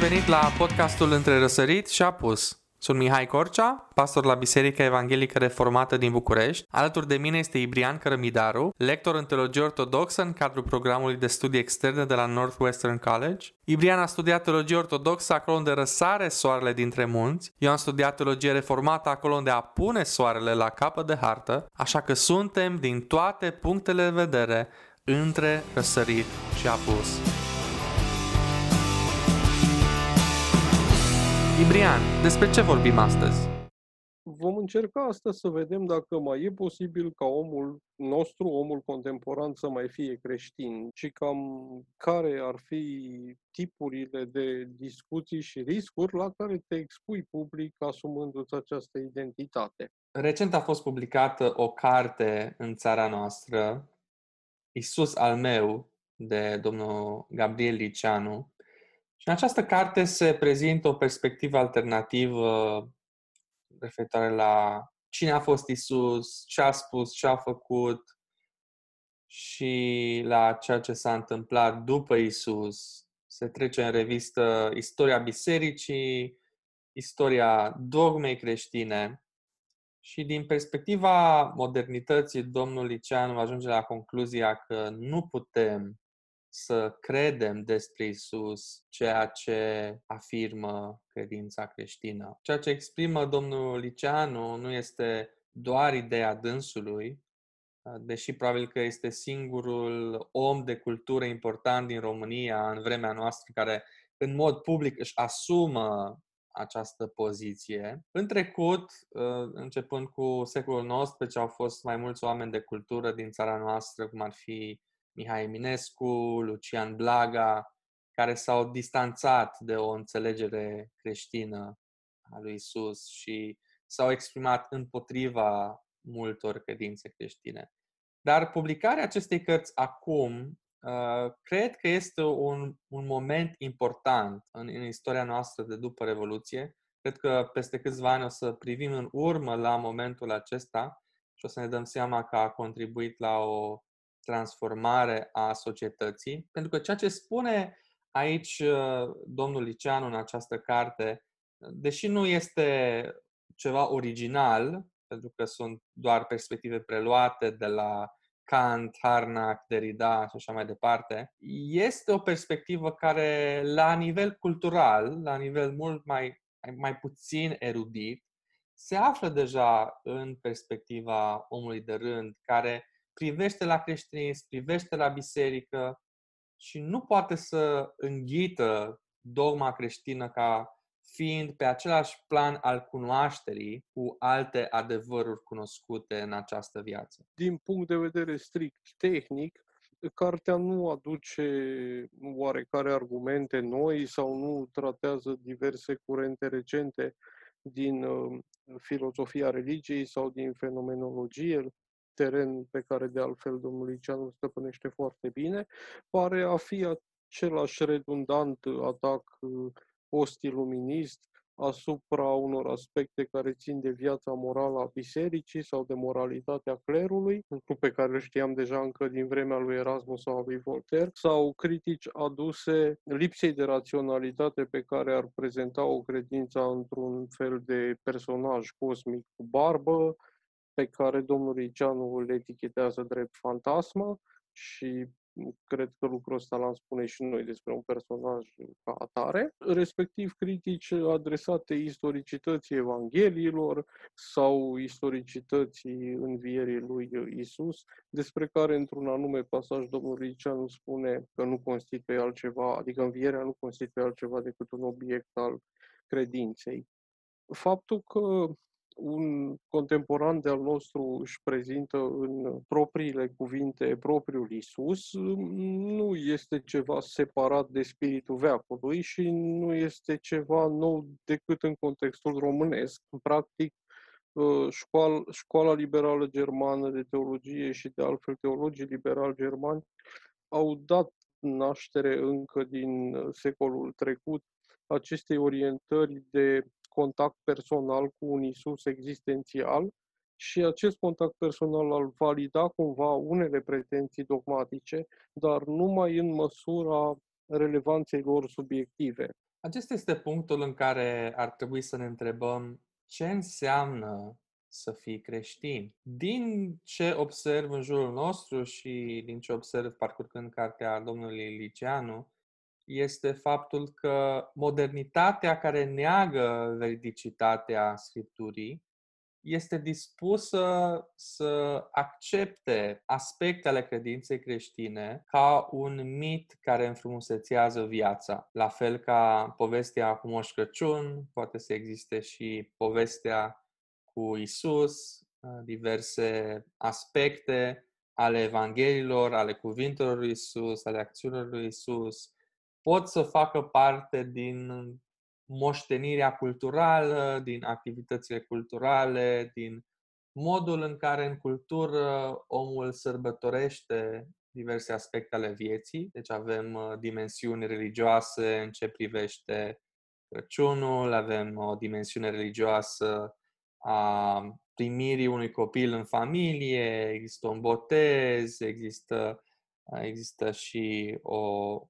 venit la podcastul Între Răsărit și Apus. Sunt Mihai Corcea, pastor la Biserica Evanghelică Reformată din București. Alături de mine este Ibrian Cărămidaru, lector în teologie ortodoxă în cadrul programului de studii externe de la Northwestern College. Ibrian a studiat teologie ortodoxă acolo unde răsare soarele dintre munți. Eu am studiat teologie reformată acolo unde apune soarele la capăt de hartă, așa că suntem din toate punctele de vedere între răsărit și apus. Ibrian, despre ce vorbim astăzi? Vom încerca astăzi să vedem dacă mai e posibil ca omul nostru, omul contemporan, să mai fie creștin și cam care ar fi tipurile de discuții și riscuri la care te expui public asumându-ți această identitate. Recent a fost publicată o carte în țara noastră, Isus al meu, de domnul Gabriel Liceanu, și în această carte se prezintă o perspectivă alternativă referitoare la cine a fost Isus, ce a spus, ce a făcut și la ceea ce s-a întâmplat după Isus. Se trece în revistă istoria bisericii, istoria dogmei creștine și din perspectiva modernității, domnul Liceanu ajunge la concluzia că nu putem să credem despre Isus ceea ce afirmă credința creștină. Ceea ce exprimă domnul Liceanu nu este doar ideea dânsului, deși probabil că este singurul om de cultură important din România în vremea noastră care în mod public își asumă această poziție. În trecut, începând cu secolul XIX, au fost mai mulți oameni de cultură din țara noastră, cum ar fi Mihai Eminescu, Lucian Blaga, care s-au distanțat de o înțelegere creștină a lui Isus și s-au exprimat împotriva multor credințe creștine. Dar publicarea acestei cărți acum uh, cred că este un, un moment important în, în istoria noastră de după Revoluție. Cred că peste câțiva ani o să privim în urmă la momentul acesta și o să ne dăm seama că a contribuit la o transformare a societății, pentru că ceea ce spune aici uh, domnul Liceanu în această carte, deși nu este ceva original, pentru că sunt doar perspective preluate de la Kant, Harnack, Derrida și așa mai departe, este o perspectivă care, la nivel cultural, la nivel mult mai, mai puțin erudit, se află deja în perspectiva omului de rând, care privește la creștinism, privește la biserică și nu poate să înghită dogma creștină ca fiind pe același plan al cunoașterii cu alte adevăruri cunoscute în această viață. Din punct de vedere strict tehnic, cartea nu aduce oarecare argumente noi sau nu tratează diverse curente recente din uh, filozofia religiei sau din fenomenologie teren pe care de altfel domnul Liceanu îl stăpânește foarte bine, pare a fi același redundant atac uh, post-iluminist asupra unor aspecte care țin de viața morală a bisericii sau de moralitatea clerului, lucru pe care îl știam deja încă din vremea lui Erasmus sau a lui Voltaire, sau critici aduse lipsei de raționalitate pe care ar prezenta o credință într-un fel de personaj cosmic cu barbă, pe care domnul Riceanu îl etichetează drept fantasmă și cred că lucrul ăsta l-am spune și noi despre un personaj ca atare, respectiv critici adresate istoricității Evangheliilor sau istoricității învierii lui Isus, despre care într-un anume pasaj domnul Riceanu spune că nu constituie altceva, adică învierea nu constituie altceva decât un obiect al credinței. Faptul că un contemporan de-al nostru își prezintă în propriile cuvinte propriul Isus, nu este ceva separat de spiritul veacului și nu este ceva nou decât în contextul românesc. Practic, ă, școala, școala liberală germană de teologie și de altfel teologii liberali germani au dat naștere încă din secolul trecut acestei orientări de contact personal cu un Isus existențial și acest contact personal al valida cumva unele pretenții dogmatice, dar numai în măsura relevanței lor subiective. Acesta este punctul în care ar trebui să ne întrebăm ce înseamnă să fii creștin. Din ce observ în jurul nostru și din ce observ parcurgând cartea domnului Liceanu, este faptul că modernitatea care neagă veridicitatea Scripturii este dispusă să accepte aspecte ale credinței creștine ca un mit care înfrumusețează viața. La fel ca povestea cu Moș Crăciun, poate să existe și povestea cu Isus, diverse aspecte ale Evangheliilor, ale cuvintelor lui Isus, ale acțiunilor lui Isus, pot să facă parte din moștenirea culturală, din activitățile culturale, din modul în care în cultură omul sărbătorește diverse aspecte ale vieții. Deci avem uh, dimensiuni religioase în ce privește Crăciunul, avem o dimensiune religioasă a primirii unui copil în familie, există un botez, există, există și o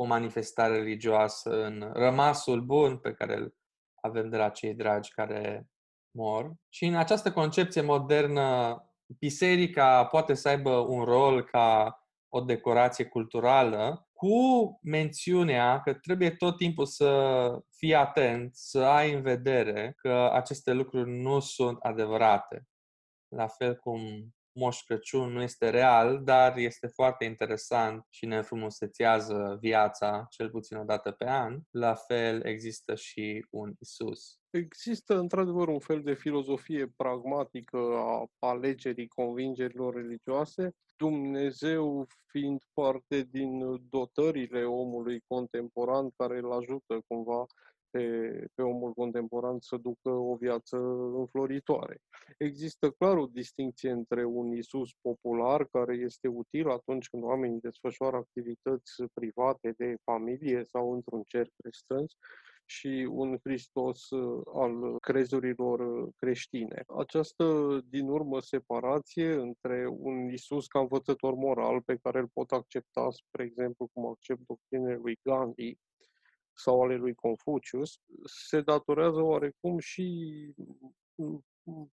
o manifestare religioasă în rămasul bun pe care îl avem de la cei dragi care mor. Și în această concepție modernă, biserica poate să aibă un rol ca o decorație culturală, cu mențiunea că trebuie tot timpul să fii atent, să ai în vedere că aceste lucruri nu sunt adevărate. La fel cum Moș Crăciun nu este real, dar este foarte interesant și ne înfrumusețează viața, cel puțin o dată pe an. La fel există și un Isus. Există într-adevăr un fel de filozofie pragmatică a alegerii convingerilor religioase, Dumnezeu fiind parte din dotările omului contemporan care îl ajută cumva pe, pe omul contemporan să ducă o viață înfloritoare. Există clar o distinție între un Isus popular, care este util atunci când oamenii desfășoară activități private de familie sau într-un cerc restrâns, și un Hristos uh, al crezurilor uh, creștine. Această, din urmă, separație între un Isus ca învățător moral pe care îl pot accepta, spre exemplu, cum accept doctrinele lui Gandhi, sau ale lui Confucius, se datorează oarecum și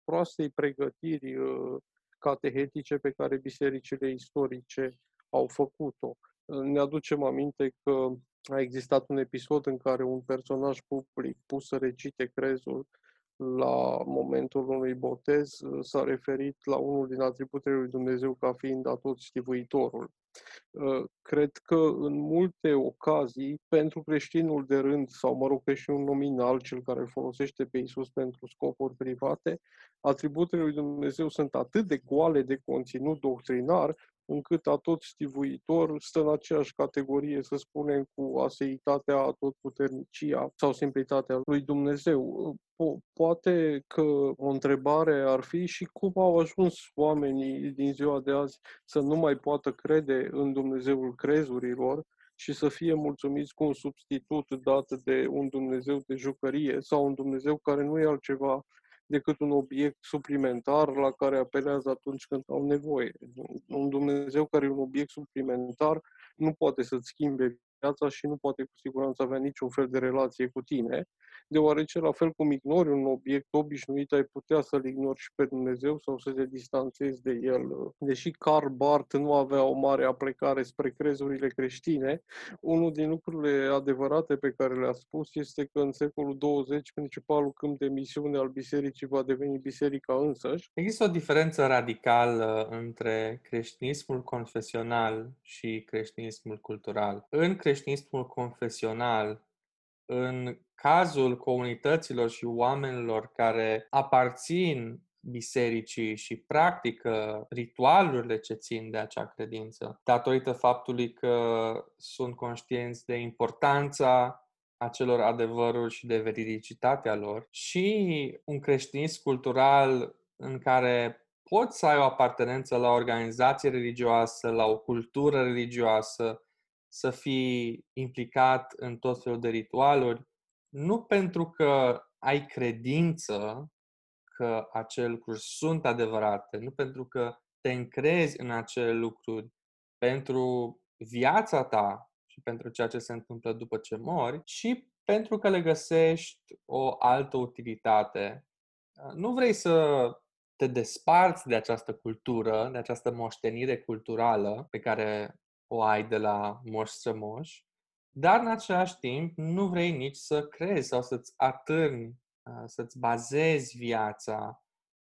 proastei pregătiri uh, catehetice pe care bisericile istorice au făcut-o. Ne aducem aminte că a existat un episod în care un personaj public pus să recite crezul la momentul unui botez s-a referit la unul din atributele lui Dumnezeu ca fiind atot știvuitorul. Uh, cred că în multe ocazii, pentru creștinul de rând, sau mă rog, creștinul nominal, cel care îl folosește pe Isus pentru scopuri private, atributele lui Dumnezeu sunt atât de goale de conținut doctrinar, încât a tot știvuitor stă în aceeași categorie, să spunem, cu aseitatea, puternicia sau simplitatea lui Dumnezeu. Po- poate că o întrebare ar fi și cum au ajuns oamenii din ziua de azi să nu mai poată crede în Dumnezeul crezurilor și să fie mulțumiți cu un substitut dat de un Dumnezeu de jucărie sau un Dumnezeu care nu e altceva decât un obiect suplimentar la care apelează atunci când au nevoie. Un Dumnezeu care e un obiect suplimentar nu poate să-ți schimbe viața și nu poate cu siguranță avea niciun fel de relație cu tine, deoarece la fel cum ignori un obiect obișnuit, ai putea să-L ignori și pe Dumnezeu sau să te distanțezi de El. Deși Karl Barth nu avea o mare aplecare spre crezurile creștine, unul din lucrurile adevărate pe care le-a spus este că în secolul 20 principalul câmp de misiune al bisericii va deveni biserica însăși. Există o diferență radicală între creștinismul confesional și creștinismul cultural. În creștinismul confesional, în cazul comunităților și oamenilor care aparțin bisericii și practică ritualurile ce țin de acea credință, datorită faptului că sunt conștienți de importanța acelor adevăruri și de veridicitatea lor și un creștinism cultural în care poți să ai o apartenență la o organizație religioasă, la o cultură religioasă, să fii implicat în tot felul de ritualuri, nu pentru că ai credință că acele lucruri sunt adevărate, nu pentru că te încrezi în acele lucruri pentru viața ta și pentru ceea ce se întâmplă după ce mori, ci pentru că le găsești o altă utilitate. Nu vrei să te desparți de această cultură, de această moștenire culturală pe care o ai de la moș strămoș, dar în același timp nu vrei nici să crezi sau să-ți atârni, să-ți bazezi viața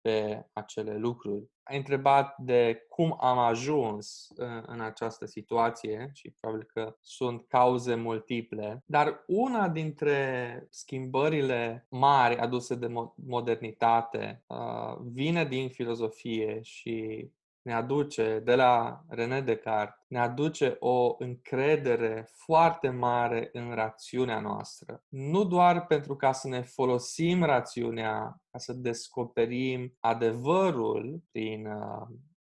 pe acele lucruri. Ai întrebat de cum am ajuns uh, în această situație și probabil că sunt cauze multiple, dar una dintre schimbările mari aduse de modernitate uh, vine din filozofie și ne aduce, de la René Descartes, ne aduce o încredere foarte mare în rațiunea noastră. Nu doar pentru ca să ne folosim rațiunea, ca să descoperim adevărul prin uh,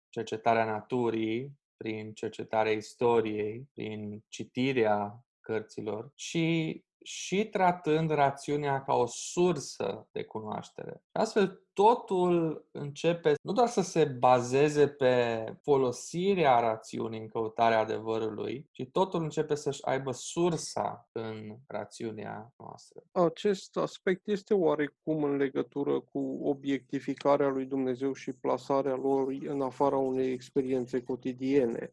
cercetarea naturii, prin cercetarea istoriei, prin citirea cărților, ci și tratând rațiunea ca o sursă de cunoaștere. Astfel, totul începe nu doar să se bazeze pe folosirea rațiunii în căutarea adevărului, ci totul începe să-și aibă sursa în rațiunea noastră. Acest aspect este oarecum în legătură cu obiectificarea lui Dumnezeu și plasarea lor în afara unei experiențe cotidiene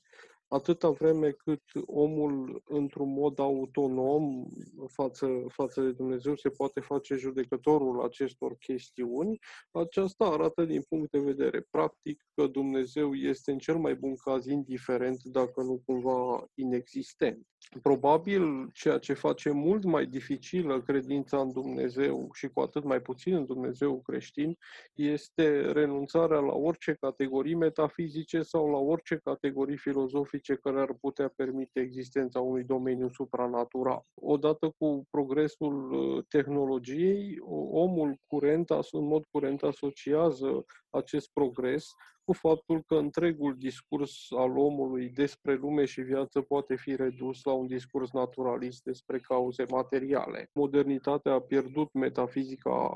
atâta vreme cât omul, într-un mod autonom față, față de Dumnezeu, se poate face judecătorul acestor chestiuni, aceasta arată din punct de vedere practic că Dumnezeu este în cel mai bun caz indiferent, dacă nu cumva inexistent. Probabil ceea ce face mult mai dificilă credința în Dumnezeu și cu atât mai puțin în Dumnezeu creștin este renunțarea la orice categorii metafizice sau la orice categorii filozofice care ar putea permite existența unui domeniu supranatural. Odată cu progresul uh, tehnologiei, omul curent, în mod curent asociază acest progres cu faptul că întregul discurs al omului despre lume și viață poate fi redus la un discurs naturalist despre cauze materiale. Modernitatea a pierdut metafizica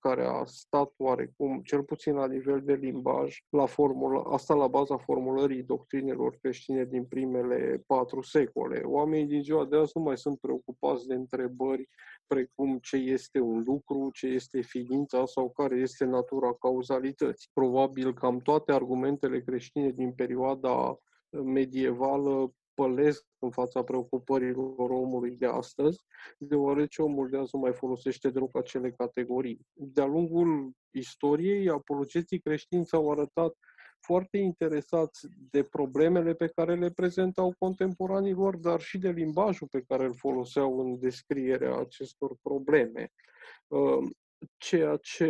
care a stat oarecum, cel puțin la nivel de limbaj, la formula, asta la baza formulării doctrinelor creștine din primele patru secole. Oamenii din ziua de azi nu mai sunt preocupați de întrebări precum ce este un lucru, ce este ființa sau care este natura cauzalității. Probabil cam toate argumentele creștine din perioada medievală pălesc în fața preocupărilor omului de astăzi, deoarece omul de azi nu mai folosește deloc acele categorii. De-a lungul istoriei, apologeții creștini s-au arătat foarte interesați de problemele pe care le prezentau contemporanilor, dar și de limbajul pe care îl foloseau în descrierea acestor probleme. Ă, ceea ce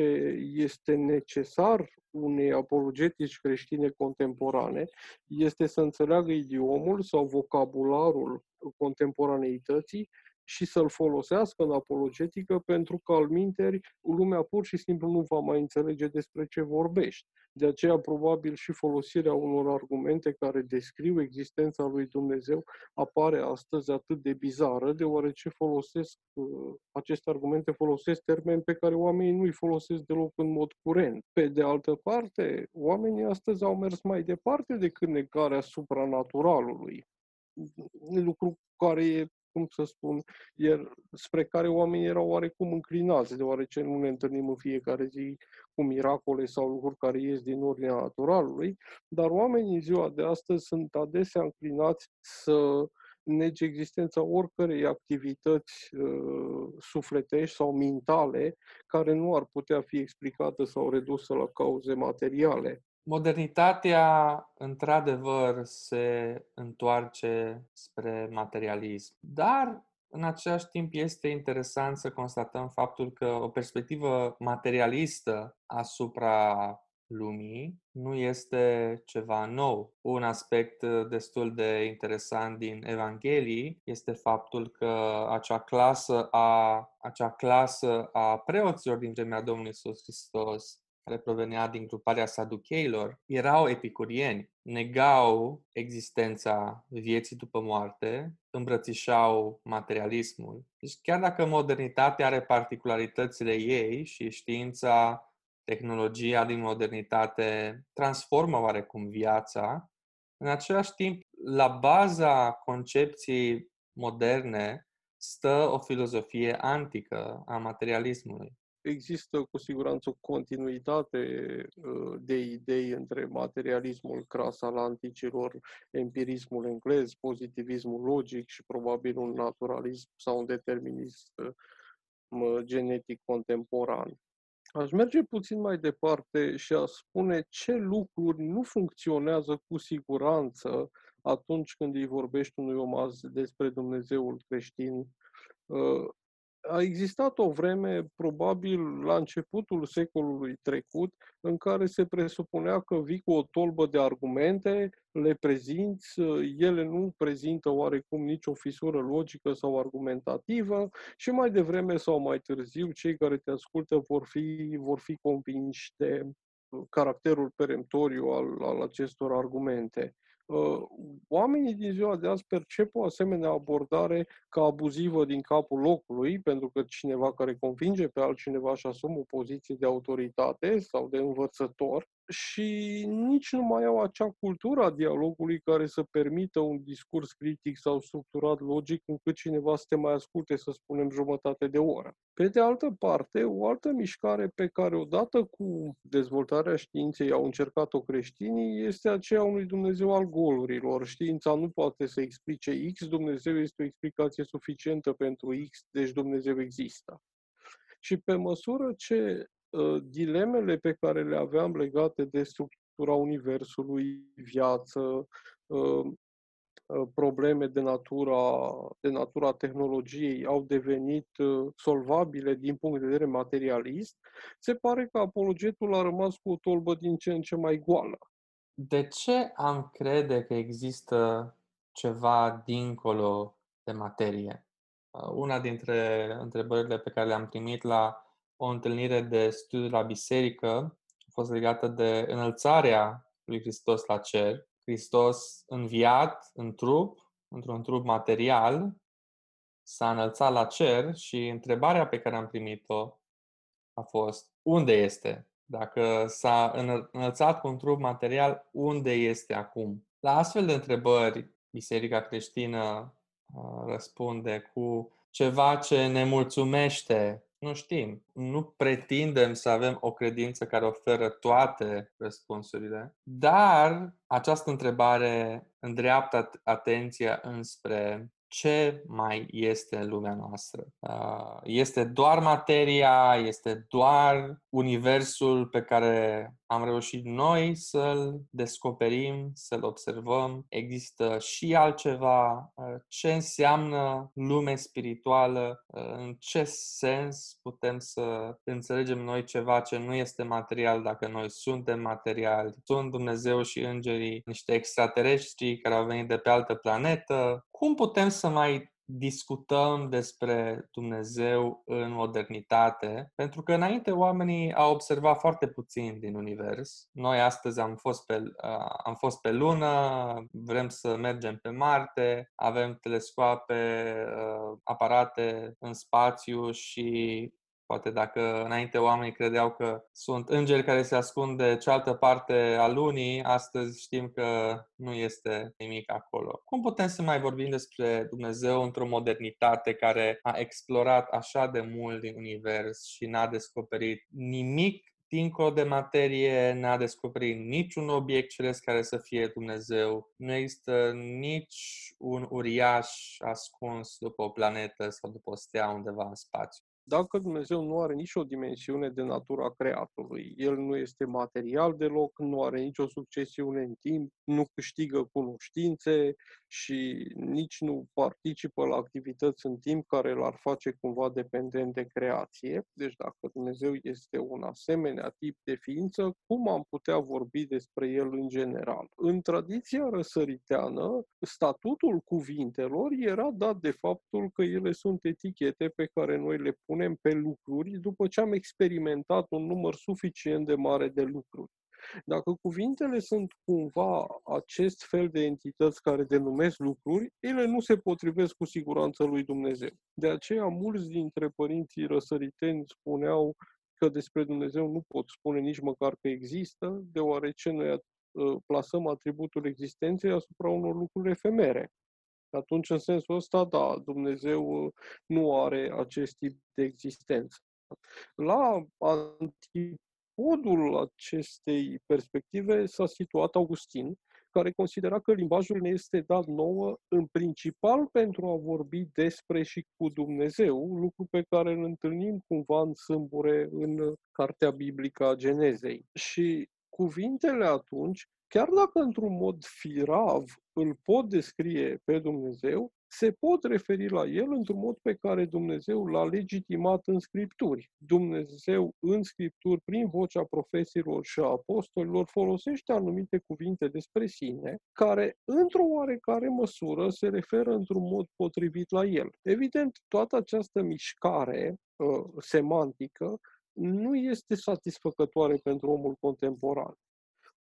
este necesar unei apologetici creștine contemporane este să înțeleagă idiomul sau vocabularul contemporaneității și să-l folosească în apologetică pentru că al minteri lumea pur și simplu nu va mai înțelege despre ce vorbești. De aceea, probabil, și folosirea unor argumente care descriu existența lui Dumnezeu apare astăzi atât de bizară, deoarece folosesc uh, aceste argumente, folosesc termeni pe care oamenii nu îi folosesc deloc în mod curent. Pe de altă parte, oamenii astăzi au mers mai departe decât negarea supranaturalului lucru care e cum să spun, iar spre care oamenii erau oarecum înclinați, deoarece nu ne întâlnim în fiecare zi cu miracole sau lucruri care ies din ordinea naturalului, dar oamenii în ziua de astăzi sunt adesea înclinați să nege existența oricărei activități uh, sufletești sau mentale care nu ar putea fi explicată sau redusă la cauze materiale. Modernitatea, într-adevăr, se întoarce spre materialism, dar în același timp este interesant să constatăm faptul că o perspectivă materialistă asupra lumii nu este ceva nou. Un aspect destul de interesant din Evanghelii este faptul că acea clasă a, acea clasă a preoților din vremea Domnului Iisus Hristos care provenea din gruparea saducheilor, erau epicurieni, negau existența vieții după moarte, îmbrățișau materialismul. Deci chiar dacă modernitatea are particularitățile ei și știința, tehnologia din modernitate transformă oarecum viața, în același timp, la baza concepției moderne stă o filozofie antică a materialismului. Există cu siguranță o continuitate uh, de idei între materialismul cras al anticilor, empirismul englez, pozitivismul logic și probabil un naturalism sau un determinism uh, genetic contemporan. Aș merge puțin mai departe și a spune ce lucruri nu funcționează cu siguranță atunci când îi vorbești unui om azi despre Dumnezeul creștin. Uh, a existat o vreme, probabil la începutul secolului trecut, în care se presupunea că vii cu o tolbă de argumente, le prezinți, ele nu prezintă oarecum nicio fisură logică sau argumentativă și mai devreme sau mai târziu cei care te ascultă vor fi, vor fi convinși de caracterul peremptoriu al, al acestor argumente. Uh, oamenii din ziua de azi percep o asemenea abordare ca abuzivă din capul locului, pentru că cineva care convinge pe altcineva și asumă o poziție de autoritate sau de învățător, și nici nu mai au acea cultură a dialogului care să permită un discurs critic sau structurat logic încât cineva să te mai asculte, să spunem, jumătate de oră. Pe de altă parte, o altă mișcare pe care odată cu dezvoltarea științei au încercat-o creștinii este aceea unui Dumnezeu al golurilor. Știința nu poate să explice X, Dumnezeu este o explicație suficientă pentru X, deci Dumnezeu există. Și pe măsură ce Uh, dilemele pe care le aveam legate de structura Universului, viață, uh, uh, probleme de natura, de natura tehnologiei au devenit solvabile din punct de vedere materialist, se pare că apologetul a rămas cu o tolbă din ce în ce mai goală. De ce am crede că există ceva dincolo de materie? Una dintre întrebările pe care le-am primit la o întâlnire de studiu la biserică a fost legată de înălțarea lui Hristos la cer. Hristos înviat în trup, într-un trup material, s-a înălțat la cer și întrebarea pe care am primit-o a fost unde este? Dacă s-a înălțat cu un trup material, unde este acum? La astfel de întrebări, Biserica creștină uh, răspunde cu ceva ce ne mulțumește nu știm. Nu pretindem să avem o credință care oferă toate răspunsurile, dar această întrebare îndreaptă atenția înspre ce mai este în lumea noastră. Uh, este doar materia, este doar universul pe care am reușit noi să-l descoperim, să-l observăm. Există și altceva. Uh, ce înseamnă lume spirituală? Uh, în ce sens putem să înțelegem noi ceva ce nu este material dacă noi suntem materiali? Sunt Dumnezeu și îngerii niște extraterestri care au venit de pe altă planetă? Cum putem să mai discutăm despre Dumnezeu în modernitate, pentru că înainte oamenii au observat foarte puțin din univers. Noi astăzi am fost pe, uh, am fost pe lună, vrem să mergem pe Marte, avem telescoape, uh, aparate în spațiu și Poate dacă înainte oamenii credeau că sunt îngeri care se ascund de cealaltă parte a lunii, astăzi știm că nu este nimic acolo. Cum putem să mai vorbim despre Dumnezeu într-o modernitate care a explorat așa de mult din univers și n-a descoperit nimic dincolo de materie, n-a descoperit niciun obiect ceresc care să fie Dumnezeu. Nu există nici un uriaș ascuns după o planetă sau după o stea undeva în spațiu. Dacă Dumnezeu nu are nicio dimensiune de natura creatului, El nu este material deloc, nu are nicio succesiune în timp, nu câștigă cunoștințe și nici nu participă la activități în timp care l-ar face cumva dependent de creație. Deci dacă Dumnezeu este un asemenea tip de ființă, cum am putea vorbi despre El în general? În tradiția răsăriteană, statutul cuvintelor era dat de faptul că ele sunt etichete pe care noi le punem punem pe lucruri după ce am experimentat un număr suficient de mare de lucruri. Dacă cuvintele sunt cumva acest fel de entități care denumesc lucruri, ele nu se potrivesc cu siguranță lui Dumnezeu. De aceea, mulți dintre părinții răsăriteni spuneau că despre Dumnezeu nu pot spune nici măcar că există, deoarece noi ă, plasăm atributul existenței asupra unor lucruri efemere. Atunci, în sensul ăsta, da, Dumnezeu uh, nu are acest tip de existență. La antipodul acestei perspective s-a situat Augustin, care considera că limbajul ne este dat nouă în principal pentru a vorbi despre și cu Dumnezeu, lucru pe care îl întâlnim cumva în sâmbure în cartea biblică a Genezei. Și cuvintele atunci, chiar dacă într-un mod firav îl pot descrie pe Dumnezeu, se pot referi la el într-un mod pe care Dumnezeu l-a legitimat în Scripturi. Dumnezeu în Scripturi, prin vocea profesilor și a apostolilor, folosește anumite cuvinte despre sine, care, într-o oarecare măsură, se referă într-un mod potrivit la el. Evident, toată această mișcare uh, semantică nu este satisfăcătoare pentru omul contemporan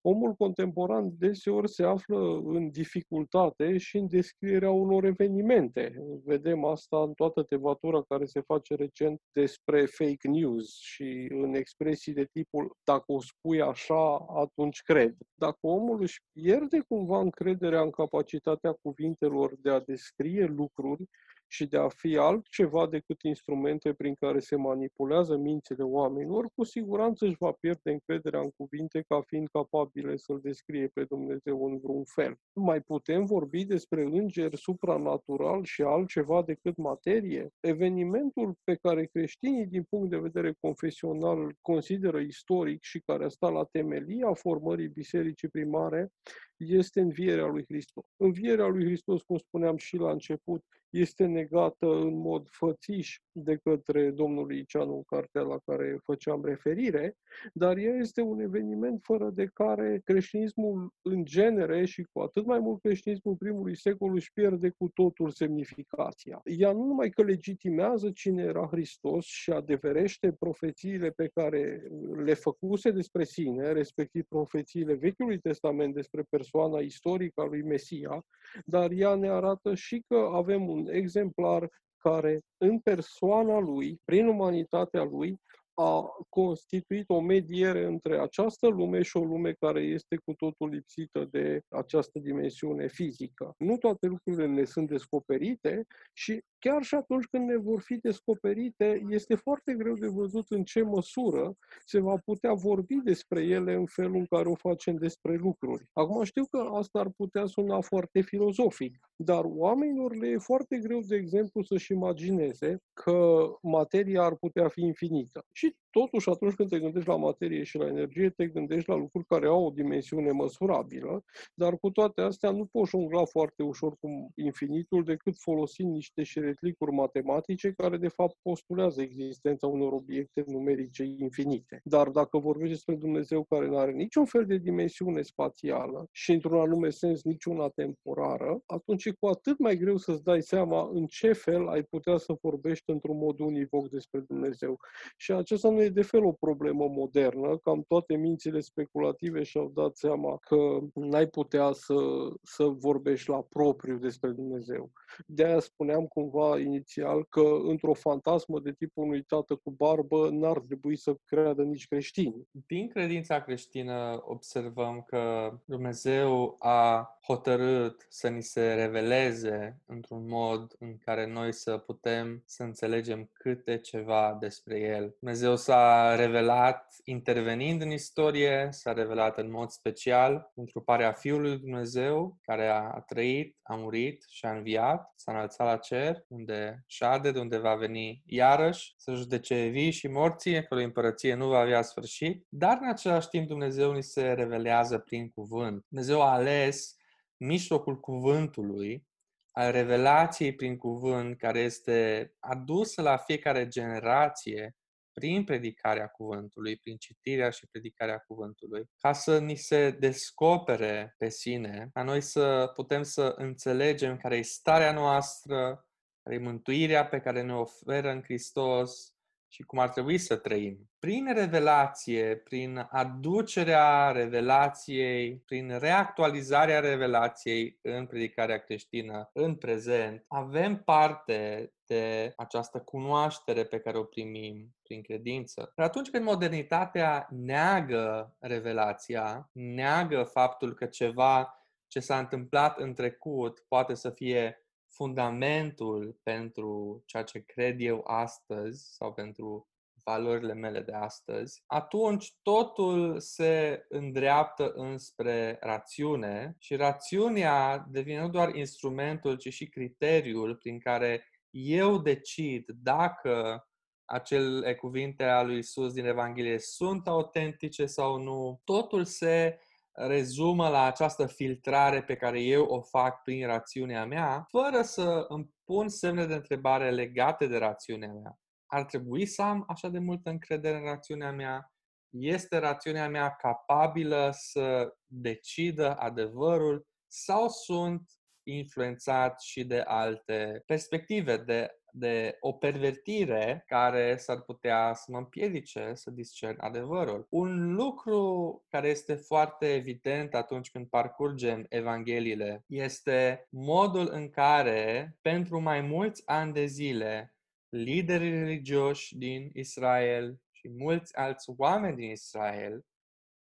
omul contemporan deseori se află în dificultate și în descrierea unor evenimente. Vedem asta în toată tevatura care se face recent despre fake news și în expresii de tipul dacă o spui așa, atunci cred. Dacă omul își pierde cumva încrederea în capacitatea cuvintelor de a descrie lucruri, și de a fi altceva decât instrumente prin care se manipulează mințile oamenilor, cu siguranță își va pierde încrederea în cuvinte ca fiind capabile să-L descrie pe Dumnezeu în vreun fel. Mai putem vorbi despre îngeri supranatural și altceva decât materie? Evenimentul pe care creștinii, din punct de vedere confesional, îl consideră istoric și care a stat la temelia formării bisericii primare, este învierea lui Hristos. Învierea lui Hristos, cum spuneam și la început, este negată în mod fățiș de către domnul Liceanu în cartea la care făceam referire, dar ea este un eveniment fără de care creștinismul în genere și cu atât mai mult creștinismul primului secol își pierde cu totul semnificația. Ea nu numai că legitimează cine era Hristos și adeverește profețiile pe care le făcuse despre sine, respectiv profețiile Vechiului Testament despre persoana istorică a lui Mesia, dar ea ne arată și că avem un exemplar care, în persoana lui, prin umanitatea lui, a constituit o mediere între această lume și o lume care este cu totul lipsită de această dimensiune fizică. Nu toate lucrurile ne sunt descoperite și chiar și atunci când ne vor fi descoperite, este foarte greu de văzut în ce măsură se va putea vorbi despre ele în felul în care o facem despre lucruri. Acum știu că asta ar putea suna foarte filozofic, dar oamenilor le e foarte greu, de exemplu, să-și imagineze că materia ar putea fi infinită. Și totuși, atunci când te gândești la materie și la energie, te gândești la lucruri care au o dimensiune măsurabilă, dar cu toate astea nu poți jongla foarte ușor cu infinitul decât folosind niște șeretlicuri matematice care, de fapt, postulează existența unor obiecte numerice infinite. Dar dacă vorbești despre Dumnezeu care nu are niciun fel de dimensiune spațială și, într-un anume sens, niciuna temporară, atunci e cu atât mai greu să-ți dai seama în ce fel ai putea să vorbești într-un mod univoc despre Dumnezeu. Și acesta nu e de fel o problemă modernă, cam toate mințile speculative și-au dat seama că n-ai putea să, să vorbești la propriu despre Dumnezeu. De aia spuneam cumva inițial că într-o fantasmă de tipul unui tată cu barbă n-ar trebui să creadă nici creștini. Din credința creștină observăm că Dumnezeu a hotărât să ni se reveleze într-un mod în care noi să putem să înțelegem câte ceva despre El. Dumnezeu s-a revelat intervenind în istorie, s-a revelat în mod special pentru parea Fiului lui Dumnezeu, care a trăit, a murit și a înviat, s-a înălțat la cer, unde șade, de unde va veni iarăși să judece vii și morții, că o împărăție nu va avea sfârșit, dar în același timp Dumnezeu ni se revelează prin cuvânt. Dumnezeu a ales mijlocul cuvântului, al revelației prin cuvânt, care este adusă la fiecare generație prin predicarea cuvântului, prin citirea și predicarea cuvântului, ca să ni se descopere pe sine, ca noi să putem să înțelegem care e starea noastră, care e mântuirea pe care ne oferă în Hristos, și cum ar trebui să trăim. Prin revelație, prin aducerea revelației, prin reactualizarea revelației în predicarea creștină în prezent, avem parte de această cunoaștere pe care o primim prin credință. Dar atunci când modernitatea neagă revelația, neagă faptul că ceva ce s-a întâmplat în trecut poate să fie fundamentul pentru ceea ce cred eu astăzi sau pentru valorile mele de astăzi, atunci totul se îndreaptă înspre rațiune și rațiunea devine nu doar instrumentul, ci și criteriul prin care eu decid dacă acele cuvinte ale lui Isus din Evanghelie sunt autentice sau nu. Totul se rezumă la această filtrare pe care eu o fac prin rațiunea mea, fără să îmi pun semne de întrebare legate de rațiunea mea. Ar trebui să am așa de multă încredere în rațiunea mea? Este rațiunea mea capabilă să decidă adevărul sau sunt influențat și de alte perspective, de de o pervertire care s-ar putea să mă împiedice să discern adevărul. Un lucru care este foarte evident atunci când parcurgem Evangheliile este modul în care, pentru mai mulți ani de zile, liderii religioși din Israel și mulți alți oameni din Israel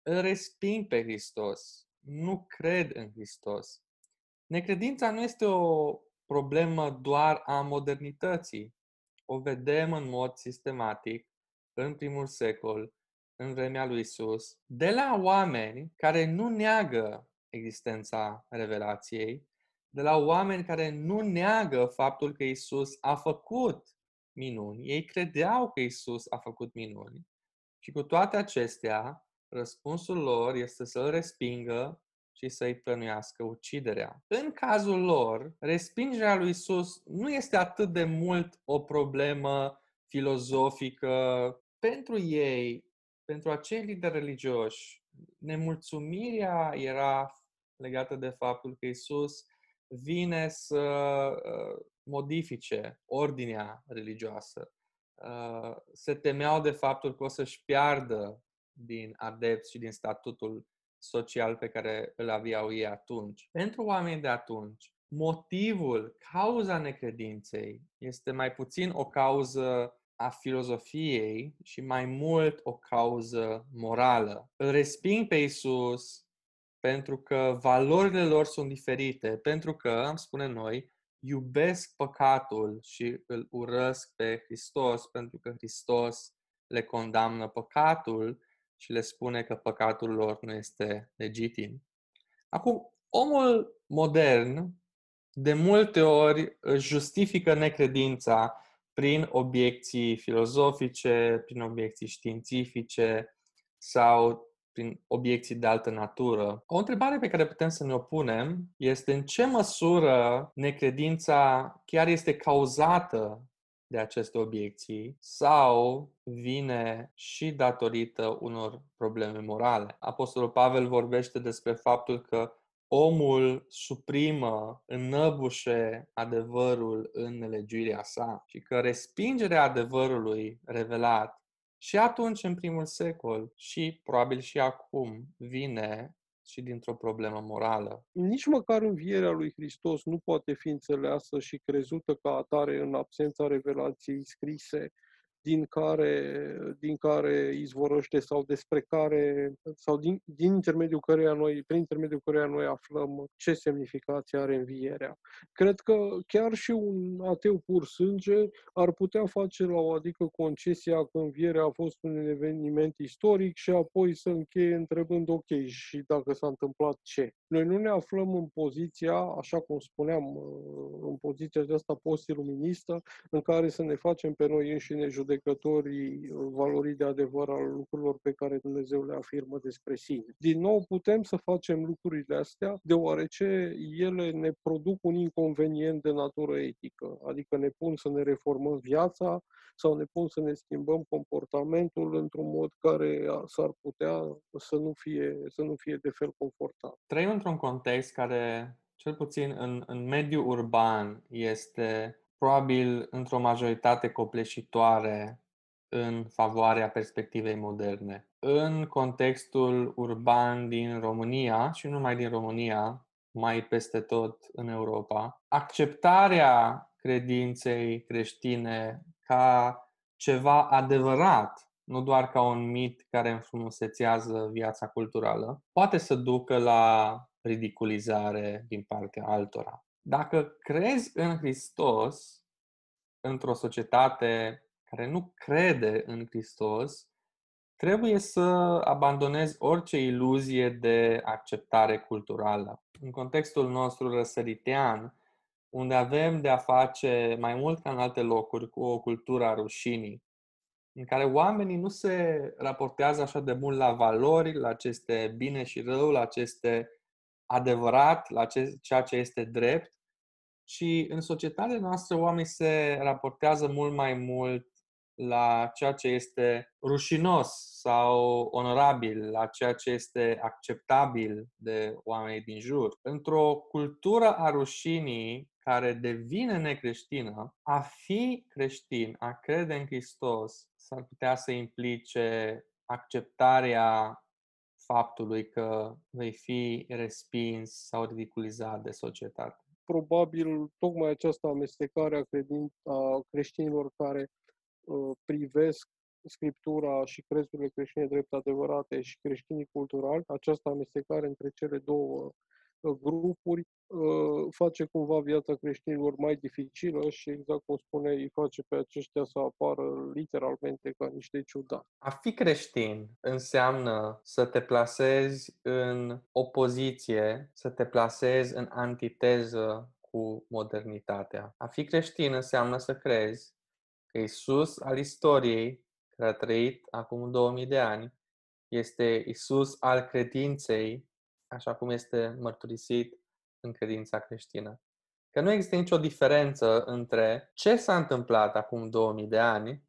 îl resping pe Hristos, nu cred în Hristos. Necredința nu este o problemă doar a modernității. O vedem în mod sistematic în primul secol, în vremea lui Isus, de la oameni care nu neagă existența revelației, de la oameni care nu neagă faptul că Isus a făcut minuni. Ei credeau că Isus a făcut minuni. Și cu toate acestea, răspunsul lor este să-l respingă și să-i plănuiască uciderea. În cazul lor, respingerea lui Isus nu este atât de mult o problemă filozofică. Pentru ei, pentru acei lideri religioși, nemulțumirea era legată de faptul că Isus vine să uh, modifice ordinea religioasă. Uh, se temeau de faptul că o să-și piardă din adepți și din statutul social pe care îl aveau ei atunci. Pentru oamenii de atunci, motivul, cauza necredinței este mai puțin o cauză a filozofiei și mai mult o cauză morală. Îl resping pe Isus pentru că valorile lor sunt diferite, pentru că, am spune noi, iubesc păcatul și îl urăsc pe Hristos pentru că Hristos le condamnă păcatul și le spune că păcatul lor nu este legitim. Acum, omul modern de multe ori își justifică necredința prin obiecții filozofice, prin obiecții științifice sau prin obiecții de altă natură. O întrebare pe care putem să ne opunem este în ce măsură necredința chiar este cauzată de aceste obiecții sau vine și datorită unor probleme morale. Apostolul Pavel vorbește despre faptul că omul suprimă, înnăbușe adevărul în nelegiuirea sa și că respingerea adevărului revelat și atunci, în primul secol, și probabil și acum, vine și dintr-o problemă morală. Nici măcar învierea lui Hristos nu poate fi înțeleasă și crezută ca atare în absența revelației scrise din care, din care izvorăște sau despre care, sau din, din intermediul căreia noi, prin intermediul căreia noi aflăm ce semnificație are învierea. Cred că chiar și un ateu pur sânge ar putea face la o adică concesia că învierea a fost un eveniment istoric și apoi să încheie întrebând ok și dacă s-a întâmplat ce. Noi nu ne aflăm în poziția, așa cum spuneam, în poziția aceasta post-iluministă, în care să ne facem pe noi înșine judecători judecătorii valorii de adevăr al lucrurilor pe care Dumnezeu le afirmă despre sine. Din nou, putem să facem lucrurile astea deoarece ele ne produc un inconvenient de natură etică, adică ne pun să ne reformăm viața sau ne pun să ne schimbăm comportamentul într-un mod care s-ar putea să nu fie, să nu fie de fel confortabil. Trăim într-un context care cel puțin în, în mediul urban, este probabil într-o majoritate copleșitoare în favoarea perspectivei moderne. În contextul urban din România și nu numai din România, mai peste tot în Europa, acceptarea credinței creștine ca ceva adevărat, nu doar ca un mit care înfrumusețează viața culturală, poate să ducă la ridiculizare din partea altora. Dacă crezi în Hristos, într-o societate care nu crede în Hristos, trebuie să abandonezi orice iluzie de acceptare culturală. În contextul nostru răsăritean, unde avem de a face mai mult ca în alte locuri cu o cultură a rușinii, în care oamenii nu se raportează așa de mult la valori, la ce este bine și rău, la ce este adevărat, la ce, ceea ce este drept, și în societatea noastră oamenii se raportează mult mai mult la ceea ce este rușinos sau onorabil, la ceea ce este acceptabil de oamenii din jur. Într-o cultură a rușinii care devine necreștină, a fi creștin, a crede în Hristos, s-ar putea să implice acceptarea faptului că vei fi respins sau ridiculizat de societate. Probabil tocmai această amestecare a, credin, a creștinilor care uh, privesc scriptura și crezurile creștine drept adevărate și creștinii culturali, această amestecare între cele două uh, grupuri uh, face cumva viața creștinilor mai dificilă și, exact cum spune, îi face pe aceștia să apară literalmente ca niște ciudați. A fi creștin înseamnă să te plasezi în opoziție, să te plasezi în antiteză cu modernitatea. A fi creștin înseamnă să crezi că Isus al istoriei, care a trăit acum 2000 de ani, este Isus al credinței, așa cum este mărturisit în credința creștină. Că nu există nicio diferență între ce s-a întâmplat acum 2000 de ani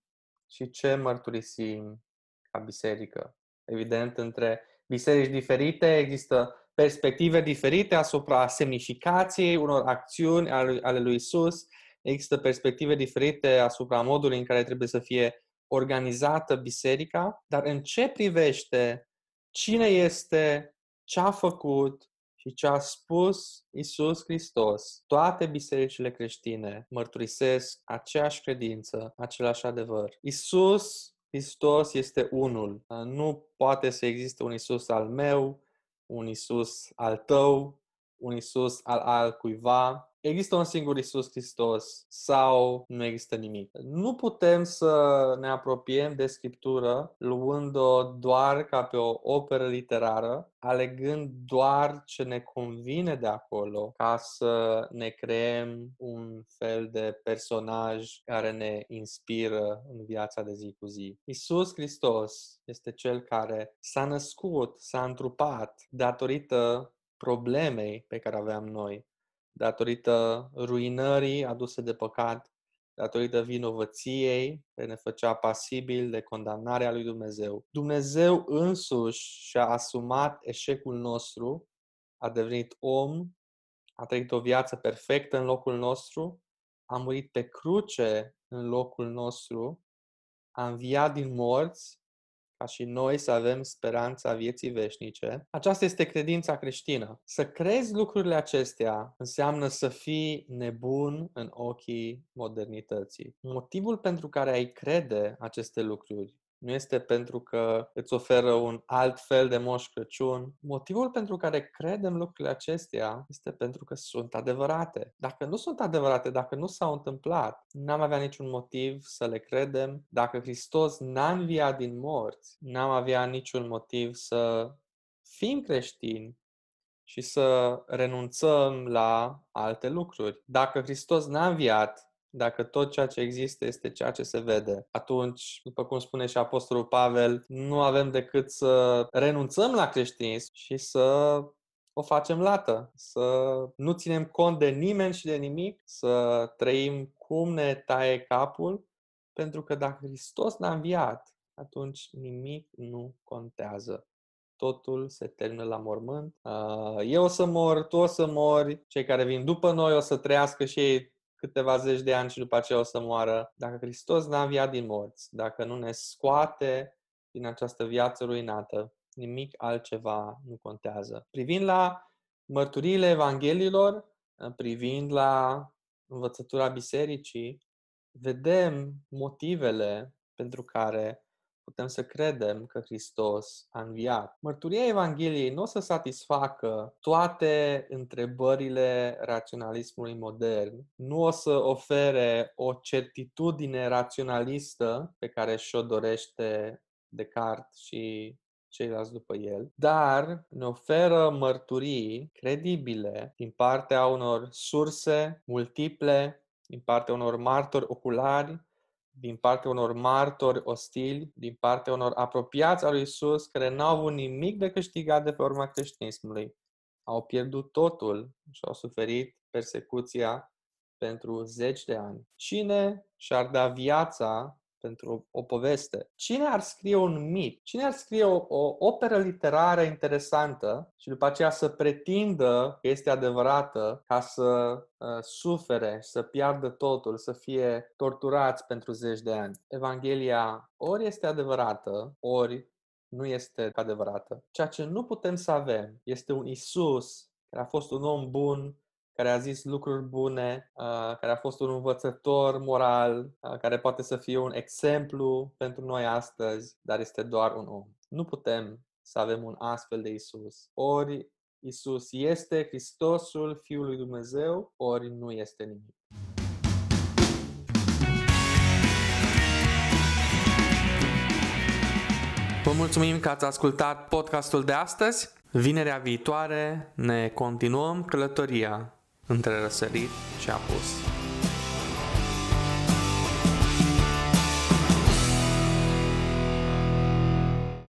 și ce mărturisim ca biserică. Evident, între biserici diferite există perspective diferite asupra semnificației unor acțiuni ale lui Isus, există perspective diferite asupra modului în care trebuie să fie organizată biserica, dar în ce privește cine este, ce a făcut și ce a spus Isus Hristos, toate bisericile creștine mărturisesc aceeași credință, același adevăr. Isus Hristos este unul. Nu poate să existe un Isus al meu, un Isus al tău, un Isus al altcuiva. Există un singur Isus Hristos sau nu există nimic. Nu putem să ne apropiem de Scriptură luând-o doar ca pe o operă literară, alegând doar ce ne convine de acolo ca să ne creăm un fel de personaj care ne inspiră în viața de zi cu zi. Isus Hristos este cel care s-a născut, s-a întrupat datorită problemei pe care aveam noi, datorită ruinării aduse de păcat, datorită vinovăției care ne făcea pasibil de condamnarea lui Dumnezeu. Dumnezeu însuși și-a asumat eșecul nostru, a devenit om, a trăit o viață perfectă în locul nostru, a murit pe cruce în locul nostru, a înviat din morți ca și noi să avem speranța vieții veșnice. Aceasta este credința creștină. Să crezi lucrurile acestea înseamnă să fii nebun în ochii modernității. Motivul pentru care ai crede aceste lucruri nu este pentru că îți oferă un alt fel de moș Crăciun. Motivul pentru care credem lucrurile acestea este pentru că sunt adevărate. Dacă nu sunt adevărate, dacă nu s-au întâmplat, n-am avea niciun motiv să le credem. Dacă Hristos n-a înviat din morți, n-am avea niciun motiv să fim creștini și să renunțăm la alte lucruri. Dacă Hristos n-a înviat, dacă tot ceea ce există este ceea ce se vede, atunci, după cum spune și Apostolul Pavel, nu avem decât să renunțăm la creștinism și să o facem lată, să nu ținem cont de nimeni și de nimic, să trăim cum ne taie capul, pentru că dacă Hristos n-a înviat, atunci nimic nu contează. Totul se termină la mormânt. Eu o să mor, tu o să mori, cei care vin după noi o să trăiască și ei câteva zeci de ani și după aceea o să moară. Dacă Hristos n-a înviat din morți, dacă nu ne scoate din această viață ruinată, nimic altceva nu contează. Privind la mărturiile Evanghelilor, privind la învățătura bisericii, vedem motivele pentru care putem să credem că Hristos a înviat. Mărturia Evangheliei nu o să satisfacă toate întrebările raționalismului modern, nu o să ofere o certitudine raționalistă pe care și-o dorește Descartes și ceilalți după el, dar ne oferă mărturii credibile din partea unor surse multiple, din partea unor martori oculari, din partea unor martori ostili, din partea unor apropiați al lui Isus, care n-au avut nimic de câștigat de pe urma creștinismului. Au pierdut totul și au suferit persecuția pentru zeci de ani. Cine și-ar da viața pentru o poveste. Cine ar scrie un mit? Cine ar scrie o, o operă literară interesantă și după aceea să pretindă că este adevărată ca să uh, sufere, să piardă totul, să fie torturați pentru zeci de ani? Evanghelia ori este adevărată, ori nu este adevărată. Ceea ce nu putem să avem este un Isus care a fost un om bun, care a zis lucruri bune, care a fost un învățător moral, care poate să fie un exemplu pentru noi astăzi, dar este doar un om. Nu putem să avem un astfel de Isus. Ori Isus este Hristosul Fiului Dumnezeu, ori nu este nimic. Vă mulțumim că ați ascultat podcastul de astăzi. Vinerea viitoare ne continuăm călătoria între răsărit și apus.